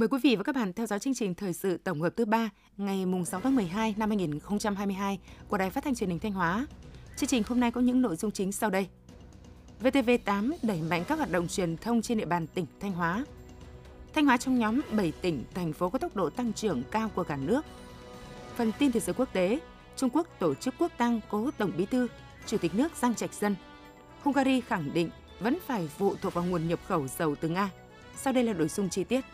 Mời quý vị và các bạn theo dõi chương trình thời sự tổng hợp thứ ba ngày mùng 6 tháng 12 năm 2022 của Đài Phát thanh Truyền hình Thanh Hóa. Chương trình hôm nay có những nội dung chính sau đây. VTV8 đẩy mạnh các hoạt động truyền thông trên địa bàn tỉnh Thanh Hóa. Thanh Hóa trong nhóm 7 tỉnh, thành phố có tốc độ tăng trưởng cao của cả nước. Phần tin thế giới quốc tế, Trung Quốc tổ chức quốc tang cố Tổng Bí thư, Chủ tịch nước Giang Trạch Dân. Hungary khẳng định vẫn phải phụ thuộc vào nguồn nhập khẩu dầu từ Nga. Sau đây là nội dung chi tiết.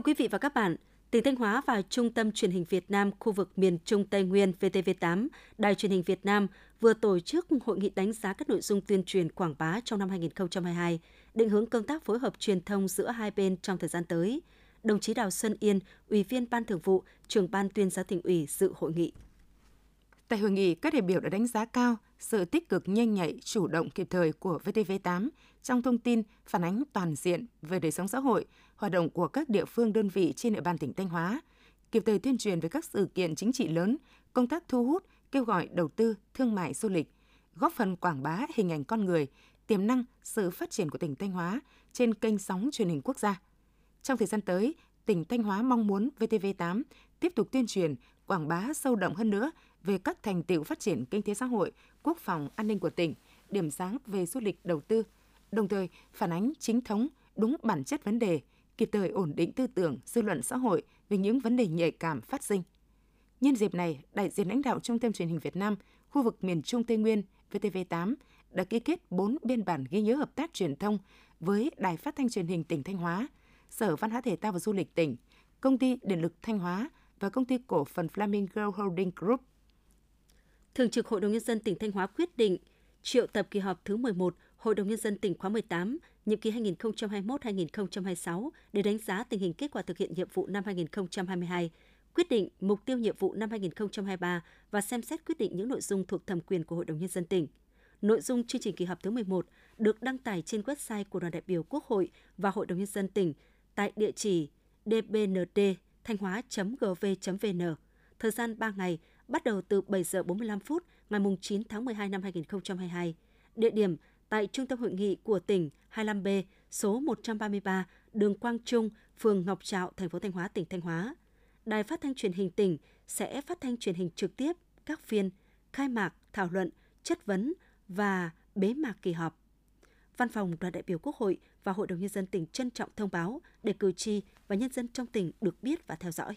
Thưa quý vị và các bạn, tỉnh Thanh Hóa và Trung tâm Truyền hình Việt Nam khu vực miền Trung Tây Nguyên VTV8, Đài truyền hình Việt Nam vừa tổ chức hội nghị đánh giá các nội dung tuyên truyền quảng bá trong năm 2022, định hướng công tác phối hợp truyền thông giữa hai bên trong thời gian tới. Đồng chí Đào Xuân Yên, Ủy viên Ban Thường vụ, Trưởng ban Tuyên giáo tỉnh ủy dự hội nghị. Tại hội nghị, các đại biểu đã đánh giá cao sự tích cực nhanh nhạy, chủ động kịp thời của VTV8 trong thông tin phản ánh toàn diện về đời sống xã hội, hoạt động của các địa phương đơn vị trên địa bàn tỉnh Thanh Hóa, kịp thời tuyên truyền về các sự kiện chính trị lớn, công tác thu hút, kêu gọi đầu tư, thương mại du lịch, góp phần quảng bá hình ảnh con người, tiềm năng, sự phát triển của tỉnh Thanh Hóa trên kênh sóng truyền hình quốc gia. Trong thời gian tới, tỉnh Thanh Hóa mong muốn VTV8 tiếp tục tuyên truyền, quảng bá sâu đậm hơn nữa về các thành tựu phát triển kinh tế xã hội, quốc phòng, an ninh của tỉnh, điểm sáng về du lịch đầu tư, đồng thời phản ánh chính thống, đúng bản chất vấn đề, kịp thời ổn định tư tưởng, dư luận xã hội về những vấn đề nhạy cảm phát sinh. Nhân dịp này, đại diện lãnh đạo Trung tâm Truyền hình Việt Nam, khu vực miền Trung Tây Nguyên, VTV8 đã ký kết 4 biên bản ghi nhớ hợp tác truyền thông với Đài Phát thanh Truyền hình tỉnh Thanh Hóa, Sở Văn hóa Thể thao và Du lịch tỉnh, Công ty Điện lực Thanh Hóa và Công ty Cổ phần Flamingo Holding Group. Thường trực Hội đồng Nhân dân tỉnh Thanh Hóa quyết định triệu tập kỳ họp thứ 11 Hội đồng Nhân dân tỉnh khóa 18, nhiệm kỳ 2021-2026 để đánh giá tình hình kết quả thực hiện nhiệm vụ năm 2022, quyết định mục tiêu nhiệm vụ năm 2023 và xem xét quyết định những nội dung thuộc thẩm quyền của Hội đồng Nhân dân tỉnh. Nội dung chương trình kỳ họp thứ 11 được đăng tải trên website của đoàn đại biểu Quốc hội và Hội đồng Nhân dân tỉnh tại địa chỉ dbnd thanh hóa.gv.vn. Thời gian 3 ngày, bắt đầu từ 7 giờ 45 phút ngày 9 tháng 12 năm 2022. Địa điểm tại Trung tâm Hội nghị của tỉnh 25B, số 133, đường Quang Trung, phường Ngọc Trạo, thành phố Thanh Hóa, tỉnh Thanh Hóa. Đài phát thanh truyền hình tỉnh sẽ phát thanh truyền hình trực tiếp các phiên khai mạc, thảo luận, chất vấn và bế mạc kỳ họp. Văn phòng đoàn đại biểu Quốc hội và Hội đồng Nhân dân tỉnh trân trọng thông báo để cử tri và nhân dân trong tỉnh được biết và theo dõi.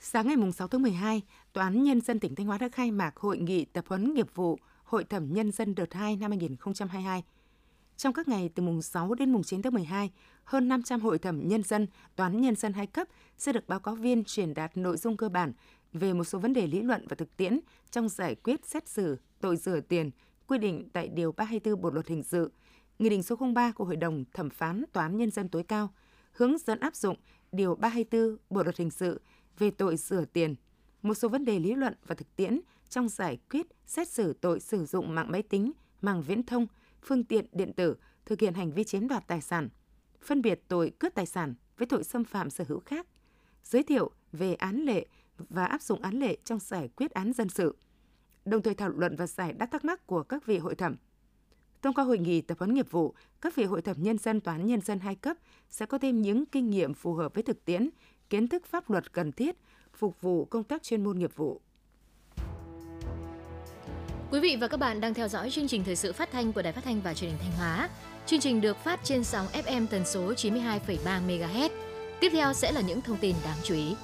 Sáng ngày 6 tháng 12, Tòa án Nhân dân tỉnh Thanh Hóa đã khai mạc hội nghị tập huấn nghiệp vụ Hội thẩm Nhân dân đợt 2 năm 2022. Trong các ngày từ mùng 6 đến mùng 9 tháng 12, hơn 500 hội thẩm nhân dân, toán nhân dân hai cấp sẽ được báo cáo viên truyền đạt nội dung cơ bản về một số vấn đề lý luận và thực tiễn trong giải quyết xét xử tội rửa tiền quy định tại Điều 324 Bộ Luật Hình sự, Nghị định số 03 của Hội đồng Thẩm phán Tòa án Nhân dân tối cao, hướng dẫn áp dụng Điều 324 Bộ Luật Hình sự về tội rửa tiền, một số vấn đề lý luận và thực tiễn trong giải quyết xét xử tội sử dụng mạng máy tính, mạng viễn thông, phương tiện điện tử thực hiện hành vi chiếm đoạt tài sản, phân biệt tội cướp tài sản với tội xâm phạm sở hữu khác, giới thiệu về án lệ và áp dụng án lệ trong giải quyết án dân sự, đồng thời thảo luận và giải đáp thắc mắc của các vị hội thẩm. Thông qua hội nghị tập huấn nghiệp vụ, các vị hội thẩm nhân dân toán nhân dân hai cấp sẽ có thêm những kinh nghiệm phù hợp với thực tiễn, kiến thức pháp luật cần thiết phục vụ công tác chuyên môn nghiệp vụ. Quý vị và các bạn đang theo dõi chương trình thời sự phát thanh của Đài Phát thanh và Truyền hình Thanh Hóa. Chương trình được phát trên sóng FM tần số 92,3 MHz. Tiếp theo sẽ là những thông tin đáng chú ý.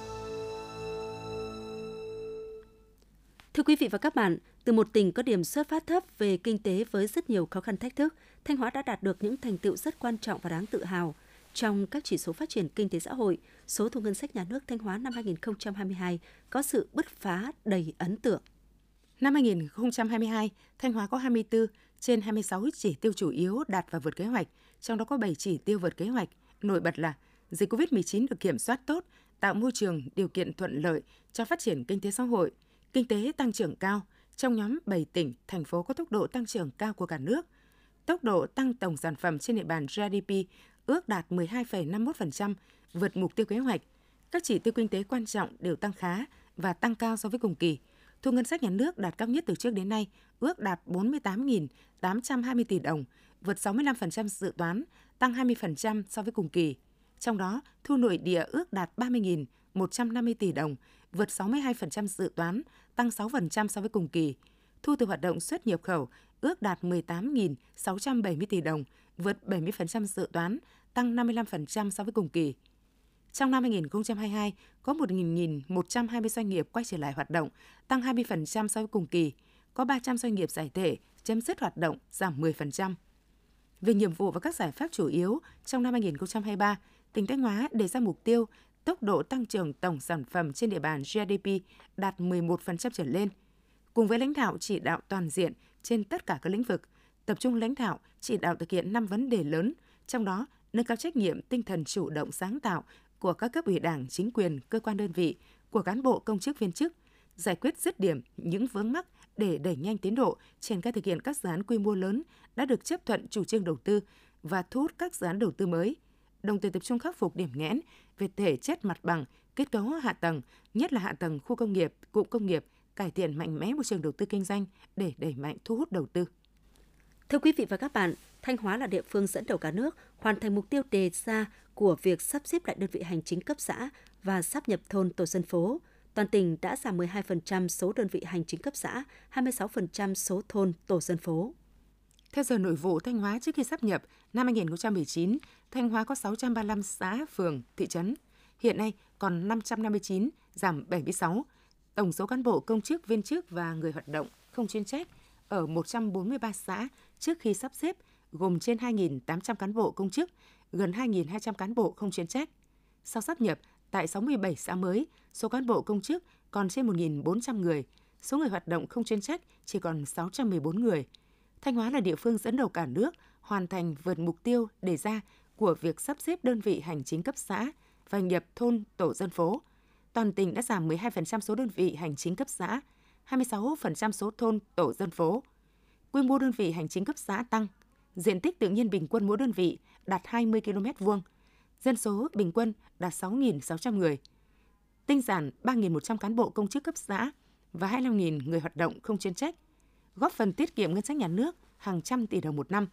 Thưa quý vị và các bạn, từ một tỉnh có điểm xuất phát thấp về kinh tế với rất nhiều khó khăn thách thức, Thanh Hóa đã đạt được những thành tựu rất quan trọng và đáng tự hào – trong các chỉ số phát triển kinh tế xã hội, số thu ngân sách nhà nước Thanh Hóa năm 2022 có sự bứt phá đầy ấn tượng. Năm 2022, Thanh Hóa có 24 trên 26 chỉ tiêu chủ yếu đạt và vượt kế hoạch, trong đó có 7 chỉ tiêu vượt kế hoạch. Nổi bật là dịch COVID-19 được kiểm soát tốt, tạo môi trường, điều kiện thuận lợi cho phát triển kinh tế xã hội, kinh tế tăng trưởng cao, trong nhóm 7 tỉnh, thành phố có tốc độ tăng trưởng cao của cả nước. Tốc độ tăng tổng sản phẩm trên địa bàn GDP ước đạt 12,51%, vượt mục tiêu kế hoạch. Các chỉ tiêu kinh tế quan trọng đều tăng khá và tăng cao so với cùng kỳ. Thu ngân sách nhà nước đạt cao nhất từ trước đến nay, ước đạt 48.820 tỷ đồng, vượt 65% dự toán, tăng 20% so với cùng kỳ. Trong đó, thu nội địa ước đạt 30.150 tỷ đồng, vượt 62% dự toán, tăng 6% so với cùng kỳ. Thu từ hoạt động xuất nhập khẩu ước đạt 18.670 tỷ đồng, vượt 70% dự toán, tăng 55% so với cùng kỳ. Trong năm 2022, có 1.120 doanh nghiệp quay trở lại hoạt động, tăng 20% so với cùng kỳ. Có 300 doanh nghiệp giải thể, chấm dứt hoạt động, giảm 10%. Về nhiệm vụ và các giải pháp chủ yếu, trong năm 2023, tỉnh Thanh Hóa đề ra mục tiêu tốc độ tăng trưởng tổng sản phẩm trên địa bàn GDP đạt 11% trở lên. Cùng với lãnh đạo chỉ đạo toàn diện trên tất cả các lĩnh vực, tập trung lãnh đạo chỉ đạo thực hiện 5 vấn đề lớn, trong đó nâng cao trách nhiệm tinh thần chủ động sáng tạo của các cấp ủy đảng, chính quyền, cơ quan đơn vị, của cán bộ công chức viên chức, giải quyết dứt điểm những vướng mắc để đẩy nhanh tiến độ triển khai thực hiện các dự án quy mô lớn đã được chấp thuận chủ trương đầu tư và thu hút các dự án đầu tư mới, đồng thời tập trung khắc phục điểm nghẽn về thể chất mặt bằng, kết cấu hạ tầng, nhất là hạ tầng khu công nghiệp, cụm công nghiệp, cải thiện mạnh mẽ môi trường đầu tư kinh doanh để đẩy mạnh thu hút đầu tư. Thưa quý vị và các bạn, Thanh Hóa là địa phương dẫn đầu cả nước hoàn thành mục tiêu đề ra của việc sắp xếp lại đơn vị hành chính cấp xã và sắp nhập thôn tổ dân phố. Toàn tỉnh đã giảm 12% số đơn vị hành chính cấp xã, 26% số thôn tổ dân phố. Theo giờ Nội vụ Thanh Hóa trước khi sắp nhập, năm 2019, Thanh Hóa có 635 xã, phường, thị trấn. Hiện nay còn 559, giảm 76. Tổng số cán bộ công chức, viên chức và người hoạt động không chuyên trách ở 143 xã trước khi sắp xếp gồm trên 2.800 cán bộ công chức, gần 2.200 cán bộ không chuyên trách. Sau sắp nhập, tại 67 xã mới, số cán bộ công chức còn trên 1.400 người, số người hoạt động không chuyên trách chỉ còn 614 người. Thanh Hóa là địa phương dẫn đầu cả nước hoàn thành vượt mục tiêu đề ra của việc sắp xếp đơn vị hành chính cấp xã và nhập thôn tổ dân phố. Toàn tỉnh đã giảm 12% số đơn vị hành chính cấp xã, 26% số thôn tổ dân phố. Quy mô đơn vị hành chính cấp xã tăng, diện tích tự nhiên bình quân mỗi đơn vị đạt 20 km vuông, dân số bình quân đạt 6.600 người. Tinh giản 3.100 cán bộ công chức cấp xã và 25.000 người hoạt động không chuyên trách, góp phần tiết kiệm ngân sách nhà nước hàng trăm tỷ đồng một năm.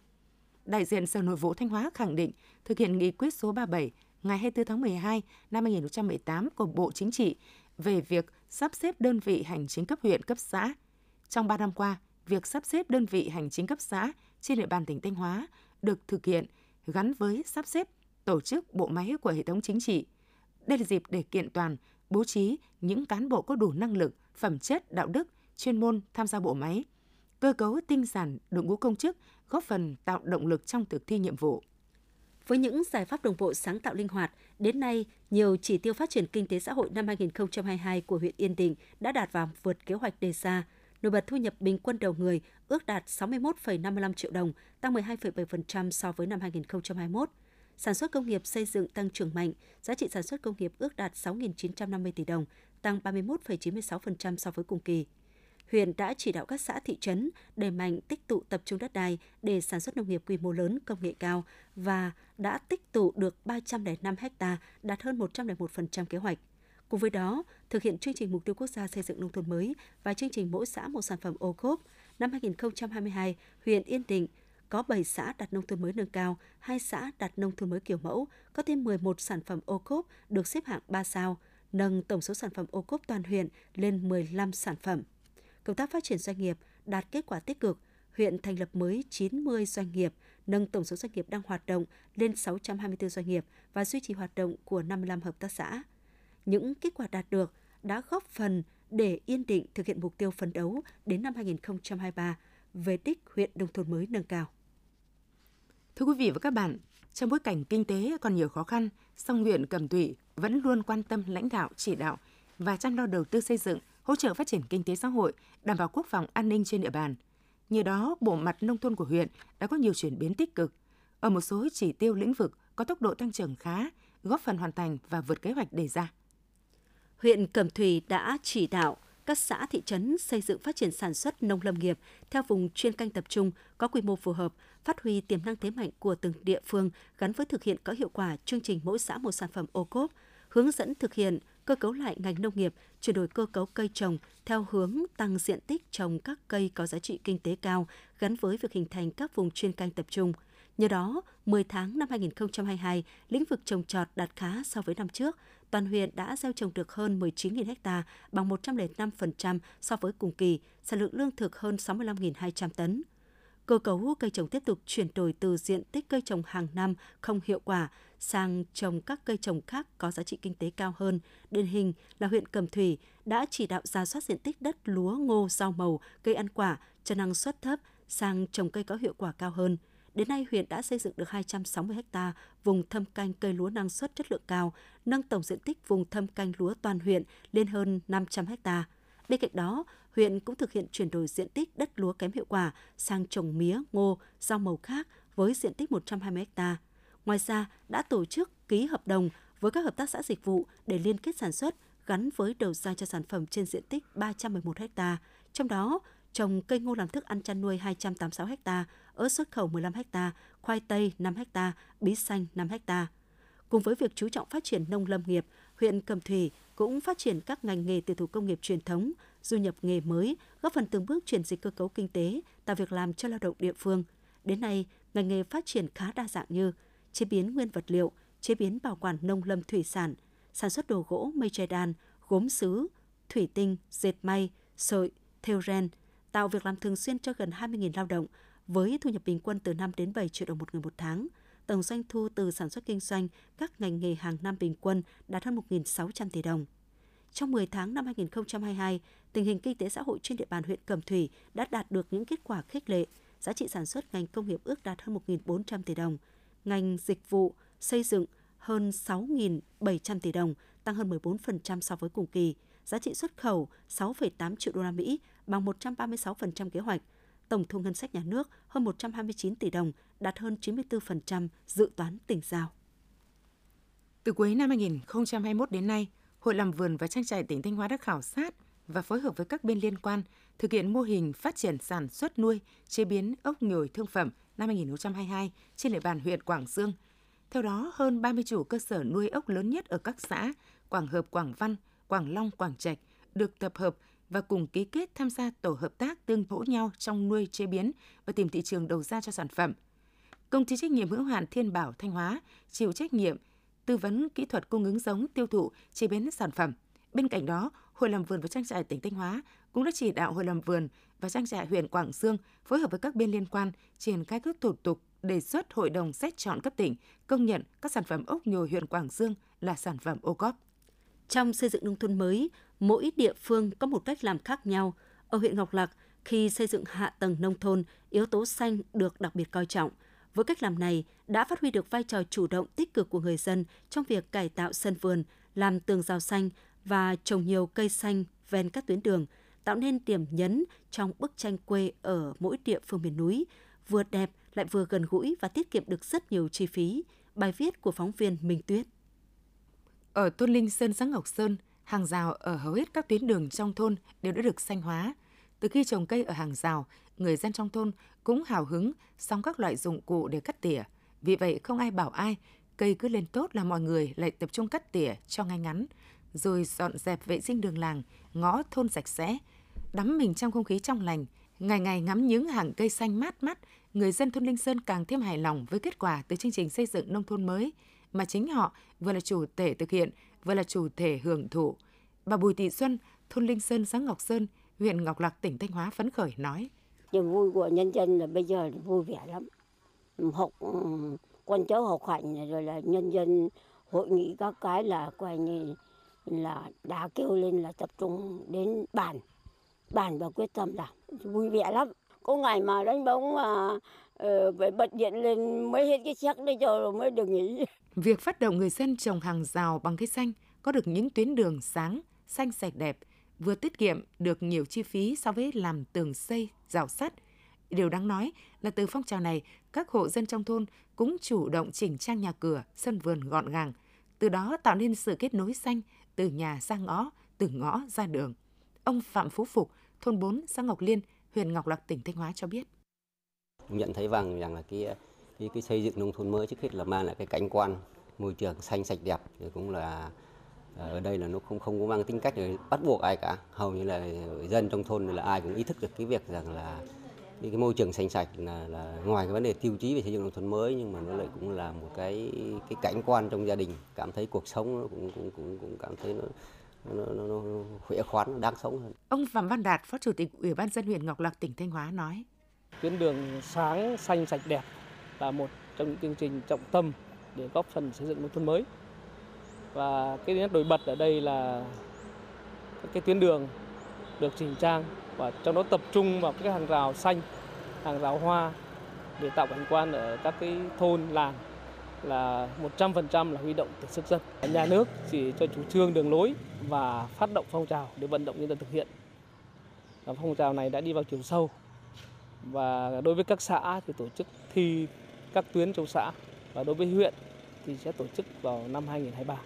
Đại diện Sở Nội vụ Thanh Hóa khẳng định thực hiện nghị quyết số 37 ngày 24 tháng 12 năm 2018 của Bộ Chính trị về việc sắp xếp đơn vị hành chính cấp huyện, cấp xã. Trong 3 năm qua, việc sắp xếp đơn vị hành chính cấp xã trên địa bàn tỉnh Thanh Hóa được thực hiện gắn với sắp xếp tổ chức bộ máy của hệ thống chính trị. Đây là dịp để kiện toàn, bố trí những cán bộ có đủ năng lực, phẩm chất, đạo đức, chuyên môn tham gia bộ máy, cơ cấu tinh giản đội ngũ công chức góp phần tạo động lực trong thực thi nhiệm vụ. Với những giải pháp đồng bộ sáng tạo linh hoạt, đến nay, nhiều chỉ tiêu phát triển kinh tế xã hội năm 2022 của huyện Yên Định đã đạt và vượt kế hoạch đề ra. Nổi bật thu nhập bình quân đầu người ước đạt 61,55 triệu đồng, tăng 12,7% so với năm 2021. Sản xuất công nghiệp xây dựng tăng trưởng mạnh, giá trị sản xuất công nghiệp ước đạt 6.950 tỷ đồng, tăng 31,96% so với cùng kỳ huyện đã chỉ đạo các xã thị trấn đẩy mạnh tích tụ tập trung đất đai để sản xuất nông nghiệp quy mô lớn công nghệ cao và đã tích tụ được 305 ha, đạt hơn 101% kế hoạch. Cùng với đó, thực hiện chương trình mục tiêu quốc gia xây dựng nông thôn mới và chương trình mỗi xã một sản phẩm ô cốp, năm 2022, huyện Yên Định có 7 xã đạt nông thôn mới nâng cao, 2 xã đạt nông thôn mới kiểu mẫu, có thêm 11 sản phẩm ô cốp được xếp hạng 3 sao, nâng tổng số sản phẩm ô cốp toàn huyện lên 15 sản phẩm công tác phát triển doanh nghiệp đạt kết quả tích cực, huyện thành lập mới 90 doanh nghiệp, nâng tổng số doanh nghiệp đang hoạt động lên 624 doanh nghiệp và duy trì hoạt động của 55 hợp tác xã. Những kết quả đạt được đã góp phần để Yên Định thực hiện mục tiêu phấn đấu đến năm 2023 về đích huyện nông thôn mới nâng cao. Thưa quý vị và các bạn, trong bối cảnh kinh tế còn nhiều khó khăn, song huyện Cẩm Thủy vẫn luôn quan tâm lãnh đạo, chỉ đạo và chăm lo đầu tư xây dựng hỗ trợ phát triển kinh tế xã hội, đảm bảo quốc phòng an ninh trên địa bàn. Nhờ đó, bộ mặt nông thôn của huyện đã có nhiều chuyển biến tích cực. Ở một số chỉ tiêu lĩnh vực có tốc độ tăng trưởng khá, góp phần hoàn thành và vượt kế hoạch đề ra. Huyện Cẩm Thủy đã chỉ đạo các xã thị trấn xây dựng phát triển sản xuất nông lâm nghiệp theo vùng chuyên canh tập trung có quy mô phù hợp, phát huy tiềm năng thế mạnh của từng địa phương gắn với thực hiện có hiệu quả chương trình mỗi xã một sản phẩm ô cốp, hướng dẫn thực hiện cơ cấu lại ngành nông nghiệp, chuyển đổi cơ cấu cây trồng theo hướng tăng diện tích trồng các cây có giá trị kinh tế cao gắn với việc hình thành các vùng chuyên canh tập trung. Nhờ đó, 10 tháng năm 2022, lĩnh vực trồng trọt đạt khá so với năm trước. Toàn huyện đã gieo trồng được hơn 19.000 ha, bằng 105% so với cùng kỳ, sản lượng lương thực hơn 65.200 tấn. Cơ cấu cây trồng tiếp tục chuyển đổi từ diện tích cây trồng hàng năm không hiệu quả sang trồng các cây trồng khác có giá trị kinh tế cao hơn. Điển hình là huyện Cẩm Thủy đã chỉ đạo ra soát diện tích đất lúa, ngô, rau màu, cây ăn quả cho năng suất thấp sang trồng cây có hiệu quả cao hơn. Đến nay, huyện đã xây dựng được 260 ha vùng thâm canh cây lúa năng suất chất lượng cao, nâng tổng diện tích vùng thâm canh lúa toàn huyện lên hơn 500 ha. Bên cạnh đó, huyện cũng thực hiện chuyển đổi diện tích đất lúa kém hiệu quả sang trồng mía, ngô, rau màu khác với diện tích 120 ha. Ngoài ra, đã tổ chức ký hợp đồng với các hợp tác xã dịch vụ để liên kết sản xuất gắn với đầu ra cho sản phẩm trên diện tích 311 ha. Trong đó, trồng cây ngô làm thức ăn chăn nuôi 286 ha, ớt xuất khẩu 15 ha, khoai tây 5 ha, bí xanh 5 ha. Cùng với việc chú trọng phát triển nông lâm nghiệp, huyện Cẩm Thủy cũng phát triển các ngành nghề từ thủ công nghiệp truyền thống, du nhập nghề mới, góp phần từng bước chuyển dịch cơ cấu kinh tế, tạo việc làm cho lao động địa phương. Đến nay, ngành nghề phát triển khá đa dạng như chế biến nguyên vật liệu, chế biến bảo quản nông lâm thủy sản, sản xuất đồ gỗ, mây tre đan, gốm sứ, thủy tinh, dệt may, sợi, thêu ren, tạo việc làm thường xuyên cho gần 20.000 lao động với thu nhập bình quân từ 5 đến 7 triệu đồng một người một tháng. Tổng doanh thu từ sản xuất kinh doanh các ngành nghề hàng năm bình quân đạt hơn 1.600 tỷ đồng. Trong 10 tháng năm 2022, tình hình kinh tế xã hội trên địa bàn huyện Cẩm Thủy đã đạt được những kết quả khích lệ. Giá trị sản xuất ngành công nghiệp ước đạt hơn 1.400 tỷ đồng, ngành dịch vụ, xây dựng hơn 6.700 tỷ đồng, tăng hơn 14% so với cùng kỳ. Giá trị xuất khẩu 6,8 triệu đô la Mỹ, bằng 136% kế hoạch. Tổng thu ngân sách nhà nước hơn 129 tỷ đồng, đạt hơn 94% dự toán tỉnh giao. Từ cuối năm 2021 đến nay, Hội làm vườn và trang trại tỉnh Thanh Hóa đã khảo sát và phối hợp với các bên liên quan thực hiện mô hình phát triển sản xuất nuôi, chế biến ốc nhồi thương phẩm năm 2022 trên địa bàn huyện Quảng Dương. Theo đó, hơn 30 chủ cơ sở nuôi ốc lớn nhất ở các xã Quảng Hợp, Quảng Văn, Quảng Long, Quảng Trạch được tập hợp và cùng ký kết tham gia tổ hợp tác tương hỗ nhau trong nuôi chế biến và tìm thị trường đầu ra cho sản phẩm. Công ty trách nhiệm hữu hạn Thiên Bảo Thanh Hóa chịu trách nhiệm tư vấn kỹ thuật cung ứng giống, tiêu thụ, chế biến sản phẩm. Bên cạnh đó, Hội làm vườn và trang trại tỉnh Thanh Hóa cũng đã chỉ đạo Hội làm vườn và trang trại huyện Quảng Sương phối hợp với các bên liên quan triển khai các thủ tục đề xuất Hội đồng xét chọn cấp tỉnh công nhận các sản phẩm ốc nhồi huyện Quảng Dương là sản phẩm ô cóp. Trong xây dựng nông thôn mới, mỗi địa phương có một cách làm khác nhau. Ở huyện Ngọc Lặc, khi xây dựng hạ tầng nông thôn, yếu tố xanh được đặc biệt coi trọng. Với cách làm này đã phát huy được vai trò chủ động tích cực của người dân trong việc cải tạo sân vườn, làm tường rào xanh và trồng nhiều cây xanh ven các tuyến đường, tạo nên điểm nhấn trong bức tranh quê ở mỗi địa phương miền núi, vừa đẹp lại vừa gần gũi và tiết kiệm được rất nhiều chi phí. Bài viết của phóng viên Minh Tuyết. Ở thôn Linh Sơn, xã Ngọc Sơn, hàng rào ở hầu hết các tuyến đường trong thôn đều đã được xanh hóa. Từ khi trồng cây ở hàng rào, người dân trong thôn cũng hào hứng xong các loại dụng cụ để cắt tỉa. Vì vậy không ai bảo ai, cây cứ lên tốt là mọi người lại tập trung cắt tỉa cho ngay ngắn, rồi dọn dẹp vệ sinh đường làng, ngõ thôn sạch sẽ, đắm mình trong không khí trong lành, ngày ngày ngắm những hàng cây xanh mát mắt, người dân thôn Linh Sơn càng thêm hài lòng với kết quả từ chương trình xây dựng nông thôn mới mà chính họ vừa là chủ thể thực hiện, vừa là chủ thể hưởng thụ. Bà Bùi Thị Xuân, thôn Linh Sơn, xã Ngọc Sơn, huyện Ngọc Lặc, tỉnh Thanh Hóa phấn khởi nói. Niềm vui của nhân dân là bây giờ vui vẻ lắm. Học con cháu học hành rồi là nhân dân hội nghị các cái là coi như là đã kêu lên là tập trung đến bàn bàn và quyết tâm làm vui vẻ lắm có ngày mà đánh bóng mà uh, phải bật điện lên mới hết cái chắc đấy cho rồi mới được nghỉ việc phát động người dân trồng hàng rào bằng cây xanh có được những tuyến đường sáng xanh sạch đẹp vừa tiết kiệm được nhiều chi phí so với làm tường xây rào sắt Điều đáng nói là từ phong trào này, các hộ dân trong thôn cũng chủ động chỉnh trang nhà cửa, sân vườn gọn gàng, từ đó tạo nên sự kết nối xanh từ nhà ra ngõ, từ ngõ ra đường. Ông Phạm Phú Phục, thôn 4, xã Ngọc Liên, huyện Ngọc Lặc, tỉnh Thanh Hóa cho biết. Nhận thấy rằng rằng là cái, cái, cái xây dựng nông thôn mới trước hết là mang lại cái cảnh quan môi trường xanh sạch đẹp thì cũng là ở đây là nó không không có mang tính cách để bắt buộc ai cả hầu như là dân trong thôn là ai cũng ý thức được cái việc rằng là cái, cái môi trường xanh sạch là, là ngoài cái vấn đề tiêu chí về xây dựng nông thôn mới nhưng mà nó lại cũng là một cái cái cảnh quan trong gia đình cảm thấy cuộc sống nó cũng cũng cũng cũng cảm thấy nó nó, nó, nó khỏe khoắn nó đáng sống hơn. Ông Phạm Văn Đạt, Phó Chủ tịch Ủy ban dân huyện Ngọc Lặc, tỉnh Thanh Hóa nói: Tuyến đường sáng xanh sạch đẹp là một trong những chương trình trọng tâm để góp phần xây dựng nông thôn mới. Và cái nét nổi bật ở đây là các cái tuyến đường được chỉnh trang và trong đó tập trung vào các hàng rào xanh, hàng rào hoa để tạo cảnh quan ở các cái thôn làng là 100% là huy động từ sức dân. Nhà nước chỉ cho chủ trương đường lối và phát động phong trào để vận động nhân dân thực hiện. Và phong trào này đã đi vào chiều sâu. Và đối với các xã thì tổ chức thi các tuyến trong xã và đối với huyện thì sẽ tổ chức vào năm 2023.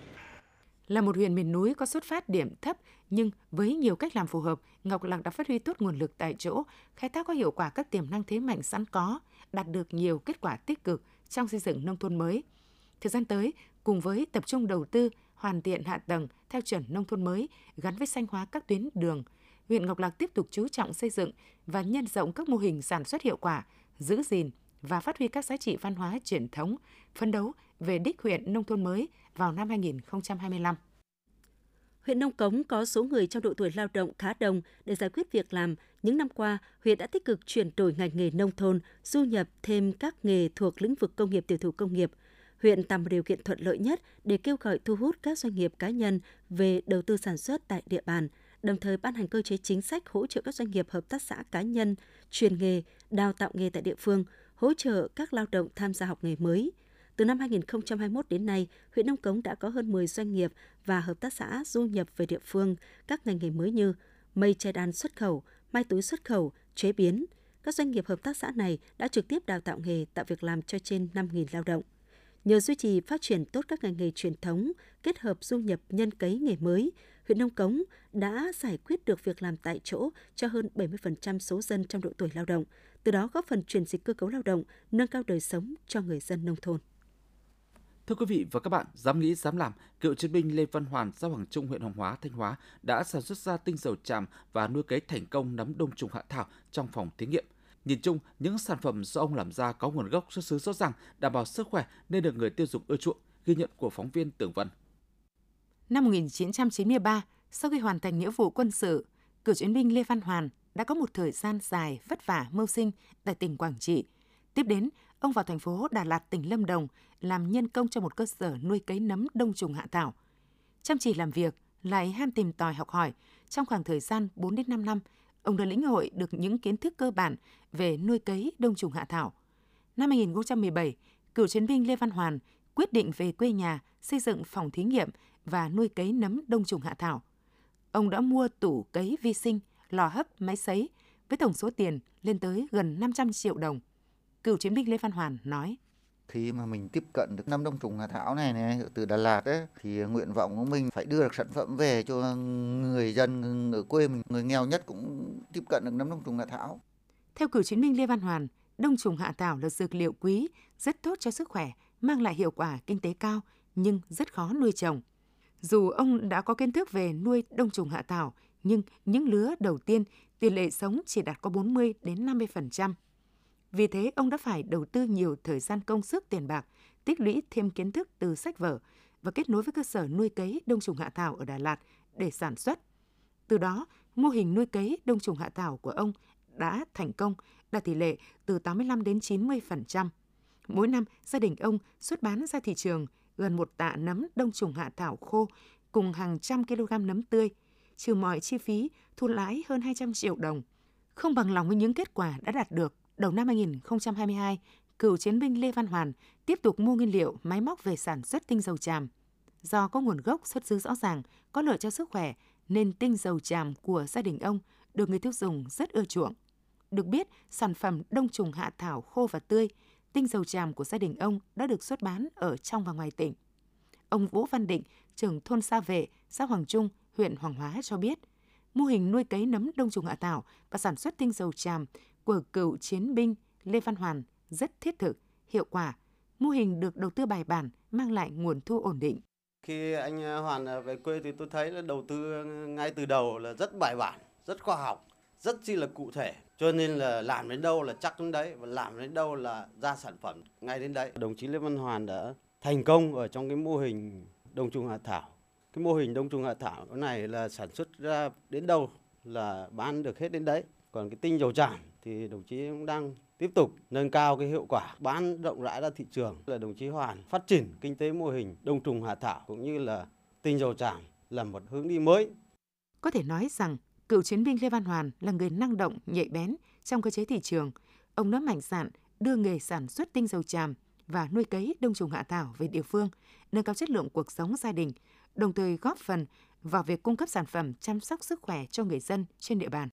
Là một huyện miền núi có xuất phát điểm thấp nhưng với nhiều cách làm phù hợp, Ngọc Lặc đã phát huy tốt nguồn lực tại chỗ, khai thác có hiệu quả các tiềm năng thế mạnh sẵn có, đạt được nhiều kết quả tích cực trong xây dựng nông thôn mới. Thời gian tới, cùng với tập trung đầu tư, hoàn thiện hạ tầng theo chuẩn nông thôn mới gắn với xanh hóa các tuyến đường, huyện Ngọc Lặc tiếp tục chú trọng xây dựng và nhân rộng các mô hình sản xuất hiệu quả, giữ gìn và phát huy các giá trị văn hóa truyền thống, phấn đấu về đích huyện nông thôn mới vào năm 2025. Huyện Nông Cống có số người trong độ tuổi lao động khá đông để giải quyết việc làm. Những năm qua, huyện đã tích cực chuyển đổi ngành nghề nông thôn, du nhập thêm các nghề thuộc lĩnh vực công nghiệp tiểu thủ công nghiệp. Huyện tạo một điều kiện thuận lợi nhất để kêu gọi thu hút các doanh nghiệp cá nhân về đầu tư sản xuất tại địa bàn, đồng thời ban hành cơ chế chính sách hỗ trợ các doanh nghiệp hợp tác xã cá nhân, truyền nghề, đào tạo nghề tại địa phương, hỗ trợ các lao động tham gia học nghề mới – từ năm 2021 đến nay, huyện Nông Cống đã có hơn 10 doanh nghiệp và hợp tác xã du nhập về địa phương các ngành nghề mới như mây che đan xuất khẩu, mai túi xuất khẩu, chế biến. Các doanh nghiệp hợp tác xã này đã trực tiếp đào tạo nghề tạo việc làm cho trên 5.000 lao động. Nhờ duy trì phát triển tốt các ngành nghề truyền thống, kết hợp du nhập nhân cấy nghề mới, huyện Nông Cống đã giải quyết được việc làm tại chỗ cho hơn 70% số dân trong độ tuổi lao động, từ đó góp phần chuyển dịch cơ cấu lao động, nâng cao đời sống cho người dân nông thôn. Thưa quý vị và các bạn, dám nghĩ dám làm, cựu chiến binh Lê Văn Hoàn, xã Hoàng Trung, huyện Hoàng Hóa, Thanh Hóa đã sản xuất ra tinh dầu tràm và nuôi cấy thành công nấm đông trùng hạ thảo trong phòng thí nghiệm. Nhìn chung, những sản phẩm do ông làm ra có nguồn gốc xuất xứ rõ ràng, đảm bảo sức khỏe nên được người tiêu dùng ưa chuộng, ghi nhận của phóng viên Tưởng Vân. Năm 1993, sau khi hoàn thành nghĩa vụ quân sự, cựu chiến binh Lê Văn Hoàn đã có một thời gian dài vất vả mưu sinh tại tỉnh Quảng Trị. Tiếp đến, ông vào thành phố Đà Lạt, tỉnh Lâm Đồng làm nhân công cho một cơ sở nuôi cấy nấm đông trùng hạ thảo. Chăm chỉ làm việc, lại ham tìm tòi học hỏi, trong khoảng thời gian 4 đến 5 năm, ông đã lĩnh hội được những kiến thức cơ bản về nuôi cấy đông trùng hạ thảo. Năm 2017, cựu chiến binh Lê Văn Hoàn quyết định về quê nhà xây dựng phòng thí nghiệm và nuôi cấy nấm đông trùng hạ thảo. Ông đã mua tủ cấy vi sinh, lò hấp, máy sấy với tổng số tiền lên tới gần 500 triệu đồng. Cựu chiến binh Lê Văn Hoàn nói khi mà mình tiếp cận được năm đông trùng hạ thảo này này từ Đà Lạt ấy thì nguyện vọng của mình phải đưa được sản phẩm về cho người dân ở quê mình người nghèo nhất cũng tiếp cận được năm đông trùng hạ thảo. Theo cựu chiến binh Lê Văn Hoàn, đông trùng hạ thảo là dược liệu quý, rất tốt cho sức khỏe, mang lại hiệu quả kinh tế cao nhưng rất khó nuôi trồng. Dù ông đã có kiến thức về nuôi đông trùng hạ thảo, nhưng những lứa đầu tiên tỷ lệ sống chỉ đạt có 40 đến 50%. Vì thế, ông đã phải đầu tư nhiều thời gian công sức tiền bạc, tích lũy thêm kiến thức từ sách vở và kết nối với cơ sở nuôi cấy đông trùng hạ thảo ở Đà Lạt để sản xuất. Từ đó, mô hình nuôi cấy đông trùng hạ thảo của ông đã thành công, đạt tỷ lệ từ 85 đến 90%. Mỗi năm, gia đình ông xuất bán ra thị trường gần một tạ nấm đông trùng hạ thảo khô cùng hàng trăm kg nấm tươi, trừ mọi chi phí, thu lãi hơn 200 triệu đồng. Không bằng lòng với những kết quả đã đạt được, Đầu năm 2022, cựu chiến binh Lê Văn Hoàn tiếp tục mua nguyên liệu, máy móc về sản xuất tinh dầu tràm. Do có nguồn gốc xuất xứ rõ ràng, có lợi cho sức khỏe, nên tinh dầu tràm của gia đình ông được người tiêu dùng rất ưa chuộng. Được biết, sản phẩm đông trùng hạ thảo khô và tươi, tinh dầu tràm của gia đình ông đã được xuất bán ở trong và ngoài tỉnh. Ông Vũ Văn Định, trưởng thôn Sa Vệ, xã Hoàng Trung, huyện Hoàng Hóa cho biết, mô hình nuôi cấy nấm đông trùng hạ thảo và sản xuất tinh dầu tràm của cựu chiến binh Lê Văn Hoàn rất thiết thực, hiệu quả. Mô hình được đầu tư bài bản, mang lại nguồn thu ổn định. Khi anh Hoàn về quê thì tôi thấy là đầu tư ngay từ đầu là rất bài bản, rất khoa học, rất chi là cụ thể. Cho nên là làm đến đâu là chắc đến đấy và làm đến đâu là ra sản phẩm ngay đến đấy. Đồng chí Lê Văn Hoàn đã thành công ở trong cái mô hình đông trùng hạ thảo. Cái mô hình đông trùng hạ thảo này là sản xuất ra đến đâu là bán được hết đến đấy. Còn cái tinh dầu tràm thì đồng chí cũng đang tiếp tục nâng cao cái hiệu quả bán rộng rãi ra thị trường là đồng chí Hoàn phát triển kinh tế mô hình đông trùng hạ thảo cũng như là tinh dầu tràm là một hướng đi mới. Có thể nói rằng cựu chiến binh Lê Văn Hoàn là người năng động, nhạy bén trong cơ chế thị trường. Ông đã mạnh dạn đưa nghề sản xuất tinh dầu tràm và nuôi cấy đông trùng hạ thảo về địa phương, nâng cao chất lượng cuộc sống gia đình, đồng thời góp phần vào việc cung cấp sản phẩm chăm sóc sức khỏe cho người dân trên địa bàn.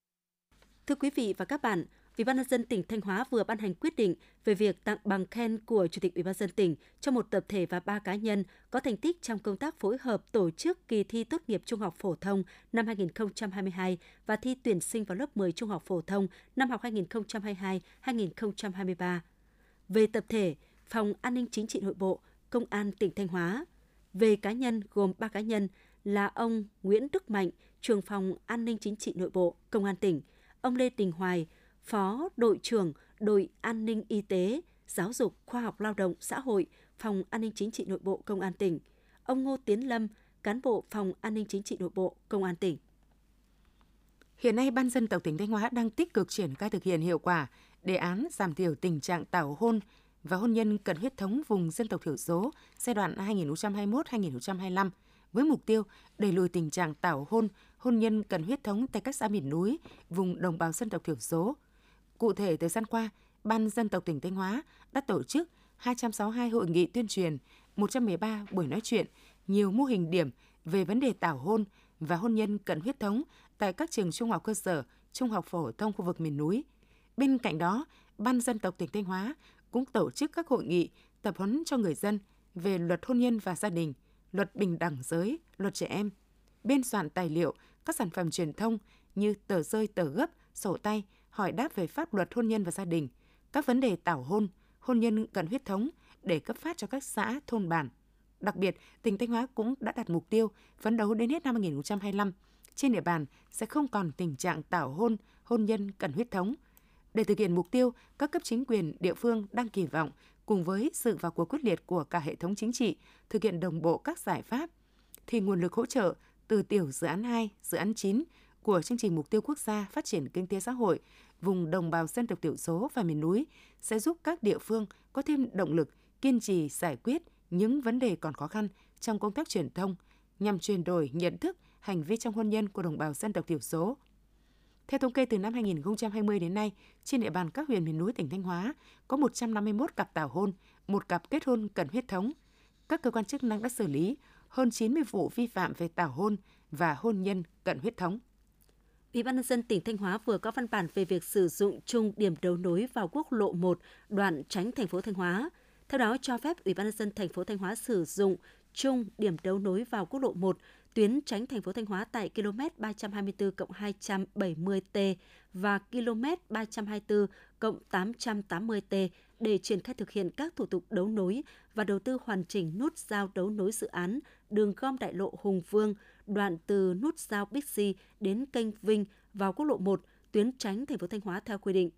Thưa quý vị và các bạn, Ủy ban nhân dân tỉnh Thanh Hóa vừa ban hành quyết định về việc tặng bằng khen của Chủ tịch Ủy ban dân tỉnh cho một tập thể và ba cá nhân có thành tích trong công tác phối hợp tổ chức kỳ thi tốt nghiệp trung học phổ thông năm 2022 và thi tuyển sinh vào lớp 10 trung học phổ thông năm học 2022-2023. Về tập thể, Phòng An ninh Chính trị Nội bộ, Công an tỉnh Thanh Hóa. Về cá nhân gồm 3 cá nhân là ông Nguyễn Đức Mạnh, trưởng phòng An ninh Chính trị Nội bộ, Công an tỉnh, ông Lê Đình Hoài, Phó đội trưởng đội An ninh Y tế, Giáo dục, Khoa học Lao động, Xã hội, Phòng An ninh Chính trị Nội bộ Công an tỉnh, ông Ngô Tiến Lâm, cán bộ Phòng An ninh Chính trị Nội bộ Công an tỉnh. Hiện nay, Ban dân tộc tỉnh Thanh Hóa đang tích cực triển khai thực hiện hiệu quả đề án giảm thiểu tình trạng tảo hôn và hôn nhân cận huyết thống vùng dân tộc thiểu số giai đoạn 2021-2025 với mục tiêu đẩy lùi tình trạng tảo hôn, hôn nhân cận huyết thống tại các xã miền núi, vùng đồng bào dân tộc thiểu số. Cụ thể, thời gian qua, Ban dân tộc tỉnh Thanh Hóa đã tổ chức 262 hội nghị tuyên truyền, 113 buổi nói chuyện, nhiều mô hình điểm về vấn đề tảo hôn và hôn nhân cận huyết thống tại các trường trung học cơ sở, trung học phổ thông khu vực miền núi. Bên cạnh đó, Ban dân tộc tỉnh Thanh Hóa cũng tổ chức các hội nghị tập huấn cho người dân về luật hôn nhân và gia đình, luật bình đẳng giới, luật trẻ em, biên soạn tài liệu, các sản phẩm truyền thông như tờ rơi, tờ gấp, sổ tay, hỏi đáp về pháp luật hôn nhân và gia đình, các vấn đề tảo hôn, hôn nhân cận huyết thống để cấp phát cho các xã, thôn bản. Đặc biệt, tỉnh Thanh Hóa cũng đã đặt mục tiêu phấn đấu đến hết năm 2025, trên địa bàn sẽ không còn tình trạng tảo hôn, hôn nhân cận huyết thống. Để thực hiện mục tiêu, các cấp chính quyền địa phương đang kỳ vọng cùng với sự vào cuộc quyết liệt của cả hệ thống chính trị thực hiện đồng bộ các giải pháp thì nguồn lực hỗ trợ từ tiểu dự án 2, dự án 9 của chương trình mục tiêu quốc gia phát triển kinh tế xã hội vùng đồng bào dân tộc thiểu số và miền núi sẽ giúp các địa phương có thêm động lực kiên trì giải quyết những vấn đề còn khó khăn trong công tác truyền thông nhằm chuyển đổi nhận thức, hành vi trong hôn nhân của đồng bào dân tộc thiểu số. Theo thống kê từ năm 2020 đến nay, trên địa bàn các huyện miền núi tỉnh Thanh Hóa có 151 cặp tảo hôn, một cặp kết hôn cận huyết thống. Các cơ quan chức năng đã xử lý hơn 90 vụ vi phạm về tảo hôn và hôn nhân cận huyết thống. Ủy ban nhân dân tỉnh Thanh Hóa vừa có văn bản về việc sử dụng chung điểm đấu nối vào quốc lộ 1 đoạn tránh thành phố Thanh Hóa. Theo đó cho phép Ủy ban nhân dân thành phố Thanh Hóa sử dụng chung điểm đấu nối vào quốc lộ 1 tuyến tránh thành phố Thanh Hóa tại km 324 270T và km 324 880T để triển khai thực hiện các thủ tục đấu nối và đầu tư hoàn chỉnh nút giao đấu nối dự án đường gom đại lộ Hùng Vương, đoạn từ nút giao Bixi đến kênh Vinh vào quốc lộ 1, tuyến tránh thành phố Thanh Hóa theo quy định.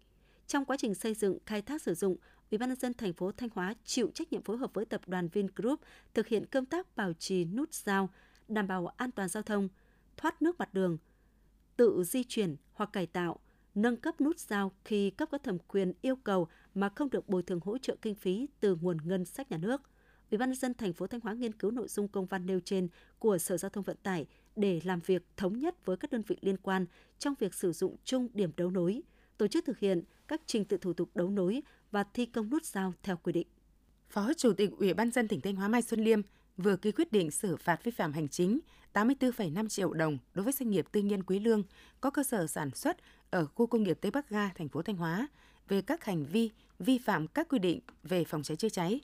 Trong quá trình xây dựng, khai thác sử dụng, Ủy ban nhân dân thành phố Thanh Hóa chịu trách nhiệm phối hợp với tập đoàn Vingroup thực hiện công tác bảo trì nút giao, đảm bảo an toàn giao thông, thoát nước mặt đường, tự di chuyển hoặc cải tạo, nâng cấp nút giao khi cấp có thẩm quyền yêu cầu mà không được bồi thường hỗ trợ kinh phí từ nguồn ngân sách nhà nước. Ủy ban nhân dân thành phố Thanh Hóa nghiên cứu nội dung công văn nêu trên của Sở Giao thông Vận tải để làm việc thống nhất với các đơn vị liên quan trong việc sử dụng chung điểm đấu nối, tổ chức thực hiện các trình tự thủ tục đấu nối và thi công nút giao theo quy định. Phó Chủ tịch Ủy ban dân tỉnh Thanh Hóa Mai Xuân Liêm vừa ký quyết định xử phạt vi phạm hành chính 84,5 triệu đồng đối với doanh nghiệp tư nhân Quý Lương có cơ sở sản xuất ở khu công nghiệp Tây Bắc Ga, thành phố Thanh Hóa về các hành vi vi phạm các quy định về phòng cháy chữa cháy.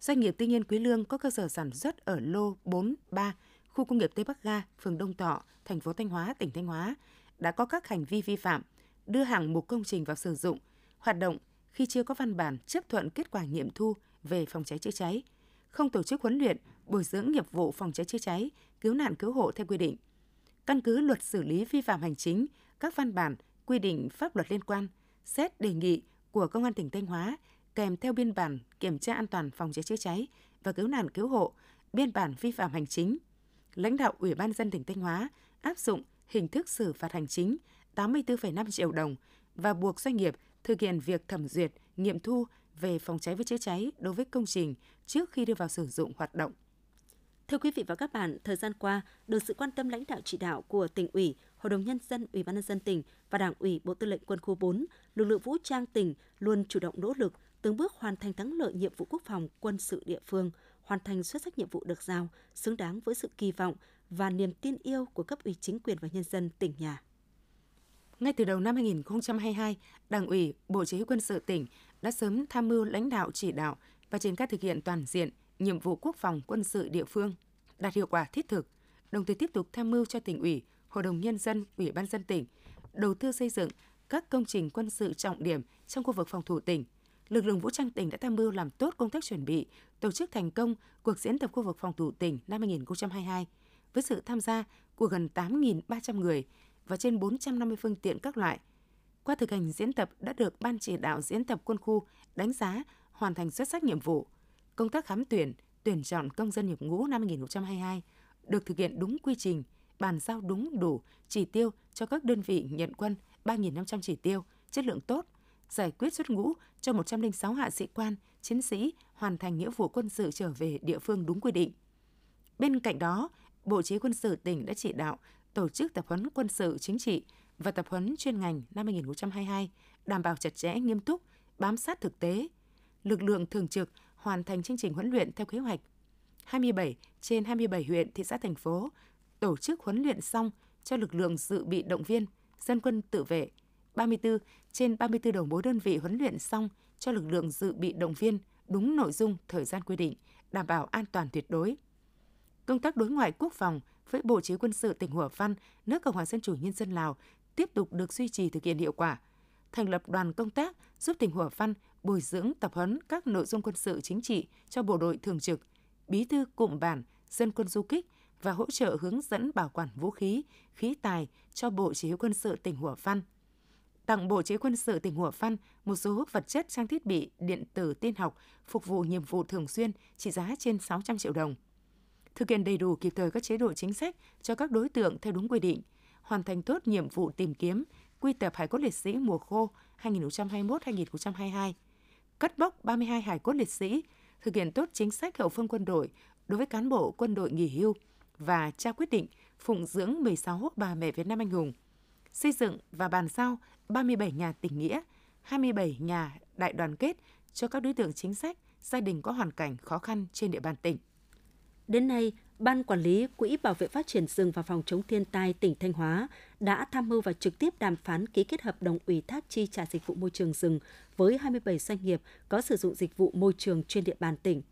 Doanh nghiệp tư nhân Quý Lương có cơ sở sản xuất ở lô 43, khu công nghiệp Tây Bắc Ga, phường Đông Thọ, thành phố Thanh Hóa, tỉnh Thanh Hóa đã có các hành vi vi phạm, đưa hàng mục công trình vào sử dụng, hoạt động khi chưa có văn bản chấp thuận kết quả nghiệm thu về phòng cháy chữa cháy, không tổ chức huấn luyện, bồi dưỡng nghiệp vụ phòng cháy chữa cháy, cứu nạn cứu hộ theo quy định. Căn cứ luật xử lý vi phạm hành chính, các văn bản, quy định pháp luật liên quan, xét đề nghị của Công an tỉnh Thanh Hóa kèm theo biên bản kiểm tra an toàn phòng cháy chữa cháy và cứu nạn cứu hộ, biên bản vi phạm hành chính. Lãnh đạo Ủy ban dân tỉnh Thanh Hóa áp dụng hình thức xử phạt hành chính 84,5 triệu đồng và buộc doanh nghiệp thực hiện việc thẩm duyệt, nghiệm thu về phòng cháy và chữa cháy đối với công trình trước khi đưa vào sử dụng hoạt động. Thưa quý vị và các bạn, thời gian qua, được sự quan tâm lãnh đạo chỉ đạo của tỉnh ủy, Hội đồng Nhân dân, Ủy ban Nhân dân tỉnh và Đảng ủy Bộ Tư lệnh Quân khu 4, lực lượng vũ trang tỉnh luôn chủ động nỗ lực, từng bước hoàn thành thắng lợi nhiệm vụ quốc phòng quân sự địa phương, hoàn thành xuất sắc nhiệm vụ được giao, xứng đáng với sự kỳ vọng và niềm tin yêu của cấp ủy chính quyền và nhân dân tỉnh nhà. Ngay từ đầu năm 2022, Đảng ủy, Bộ Chỉ huy quân sự tỉnh đã sớm tham mưu lãnh đạo chỉ đạo và triển khai thực hiện toàn diện nhiệm vụ quốc phòng quân sự địa phương, đạt hiệu quả thiết thực, đồng thời tiếp tục tham mưu cho tỉnh ủy, Hội đồng Nhân dân, Ủy ban dân tỉnh, đầu tư xây dựng các công trình quân sự trọng điểm trong khu vực phòng thủ tỉnh. Lực lượng vũ trang tỉnh đã tham mưu làm tốt công tác chuẩn bị, tổ chức thành công cuộc diễn tập khu vực phòng thủ tỉnh năm 2022 với sự tham gia của gần 8.300 người và trên 450 phương tiện các loại. Qua thực hành diễn tập đã được Ban chỉ đạo diễn tập quân khu đánh giá hoàn thành xuất sắc nhiệm vụ. Công tác khám tuyển, tuyển chọn công dân nhập ngũ năm 2022 được thực hiện đúng quy trình, bàn giao đúng đủ chỉ tiêu cho các đơn vị nhận quân 3.500 chỉ tiêu, chất lượng tốt, giải quyết xuất ngũ cho 106 hạ sĩ quan, chiến sĩ hoàn thành nghĩa vụ quân sự trở về địa phương đúng quy định. Bên cạnh đó, Bộ Chỉ quân sự tỉnh đã chỉ đạo tổ chức tập huấn quân sự chính trị và tập huấn chuyên ngành năm 2022 đảm bảo chặt chẽ nghiêm túc, bám sát thực tế. Lực lượng thường trực hoàn thành chương trình huấn luyện theo kế hoạch. 27 trên 27 huyện, thị xã, thành phố tổ chức huấn luyện xong cho lực lượng dự bị động viên, dân quân tự vệ. 34 trên 34 đầu mối đơn vị huấn luyện xong cho lực lượng dự bị động viên đúng nội dung, thời gian quy định, đảm bảo an toàn tuyệt đối. Công tác đối ngoại quốc phòng với Bộ Chỉ quân sự tỉnh Hủa Văn, nước Cộng hòa Dân chủ Nhân dân Lào tiếp tục được duy trì thực hiện hiệu quả. Thành lập đoàn công tác giúp tỉnh Hủa Văn bồi dưỡng tập huấn các nội dung quân sự chính trị cho bộ đội thường trực, bí thư cụm bản, dân quân du kích và hỗ trợ hướng dẫn bảo quản vũ khí, khí tài cho Bộ Chỉ huy quân sự tỉnh Hủa Văn. Tặng Bộ Chỉ huy quân sự tỉnh Hủa Văn một số vật chất trang thiết bị điện tử tiên học phục vụ nhiệm vụ thường xuyên trị giá trên 600 triệu đồng. Thực hiện đầy đủ kịp thời các chế độ chính sách cho các đối tượng theo đúng quy định, hoàn thành tốt nhiệm vụ tìm kiếm, quy tập hải cốt liệt sĩ mùa khô 2021-2022, cất bốc 32 hải cốt liệt sĩ, thực hiện tốt chính sách hậu phương quân đội đối với cán bộ quân đội nghỉ hưu và trao quyết định phụng dưỡng 16 bà mẹ Việt Nam anh hùng, xây dựng và bàn giao 37 nhà tình nghĩa, 27 nhà đại đoàn kết cho các đối tượng chính sách, gia đình có hoàn cảnh khó khăn trên địa bàn tỉnh. Đến nay, Ban Quản lý Quỹ Bảo vệ Phát triển rừng và Phòng chống thiên tai tỉnh Thanh Hóa đã tham mưu và trực tiếp đàm phán ký kết hợp đồng ủy thác chi trả dịch vụ môi trường rừng với 27 doanh nghiệp có sử dụng dịch vụ môi trường trên địa bàn tỉnh.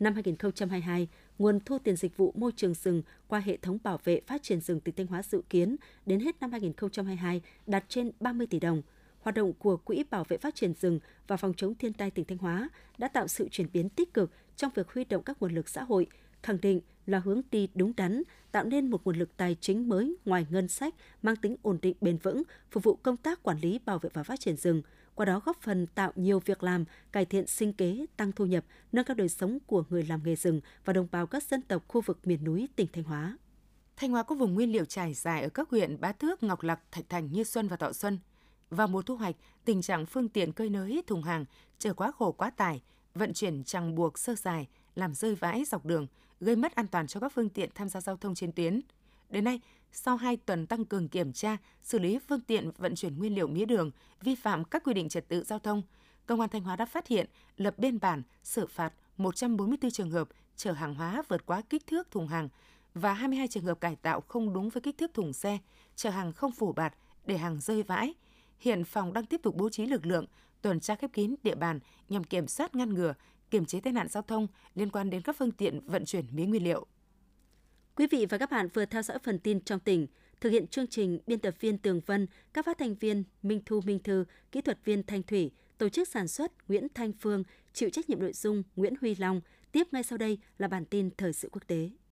Năm 2022, nguồn thu tiền dịch vụ môi trường rừng qua hệ thống bảo vệ phát triển rừng tỉnh Thanh Hóa dự kiến đến hết năm 2022 đạt trên 30 tỷ đồng. Hoạt động của Quỹ Bảo vệ Phát triển rừng và Phòng chống thiên tai tỉnh Thanh Hóa đã tạo sự chuyển biến tích cực trong việc huy động các nguồn lực xã hội, khẳng định là hướng đi đúng đắn, tạo nên một nguồn lực tài chính mới ngoài ngân sách mang tính ổn định bền vững, phục vụ công tác quản lý, bảo vệ và phát triển rừng, qua đó góp phần tạo nhiều việc làm, cải thiện sinh kế, tăng thu nhập, nâng cao đời sống của người làm nghề rừng và đồng bào các dân tộc khu vực miền núi tỉnh Thanh Hóa. Thanh Hóa có vùng nguyên liệu trải dài ở các huyện Bá Thước, Ngọc Lặc, Thạch Thành, Như Xuân và Thọ Xuân. Vào mùa thu hoạch, tình trạng phương tiện cơi nới thùng hàng chở quá khổ quá tải, vận chuyển chẳng buộc sơ dài, làm rơi vãi dọc đường, gây mất an toàn cho các phương tiện tham gia giao thông trên tuyến. Đến nay, sau 2 tuần tăng cường kiểm tra, xử lý phương tiện vận chuyển nguyên liệu mía đường vi phạm các quy định trật tự giao thông, Công an Thanh Hóa đã phát hiện, lập biên bản, xử phạt 144 trường hợp chở hàng hóa vượt quá kích thước thùng hàng và 22 trường hợp cải tạo không đúng với kích thước thùng xe, chở hàng không phủ bạt để hàng rơi vãi. Hiện phòng đang tiếp tục bố trí lực lượng tuần tra khép kín địa bàn nhằm kiểm soát ngăn ngừa, kiềm chế tai nạn giao thông liên quan đến các phương tiện vận chuyển mía nguyên liệu. Quý vị và các bạn vừa theo dõi phần tin trong tỉnh. Thực hiện chương trình biên tập viên Tường Vân, các phát thanh viên Minh Thu Minh Thư, kỹ thuật viên Thanh Thủy, tổ chức sản xuất Nguyễn Thanh Phương, chịu trách nhiệm nội dung Nguyễn Huy Long, Tiếp ngay sau đây là bản tin thời sự quốc tế.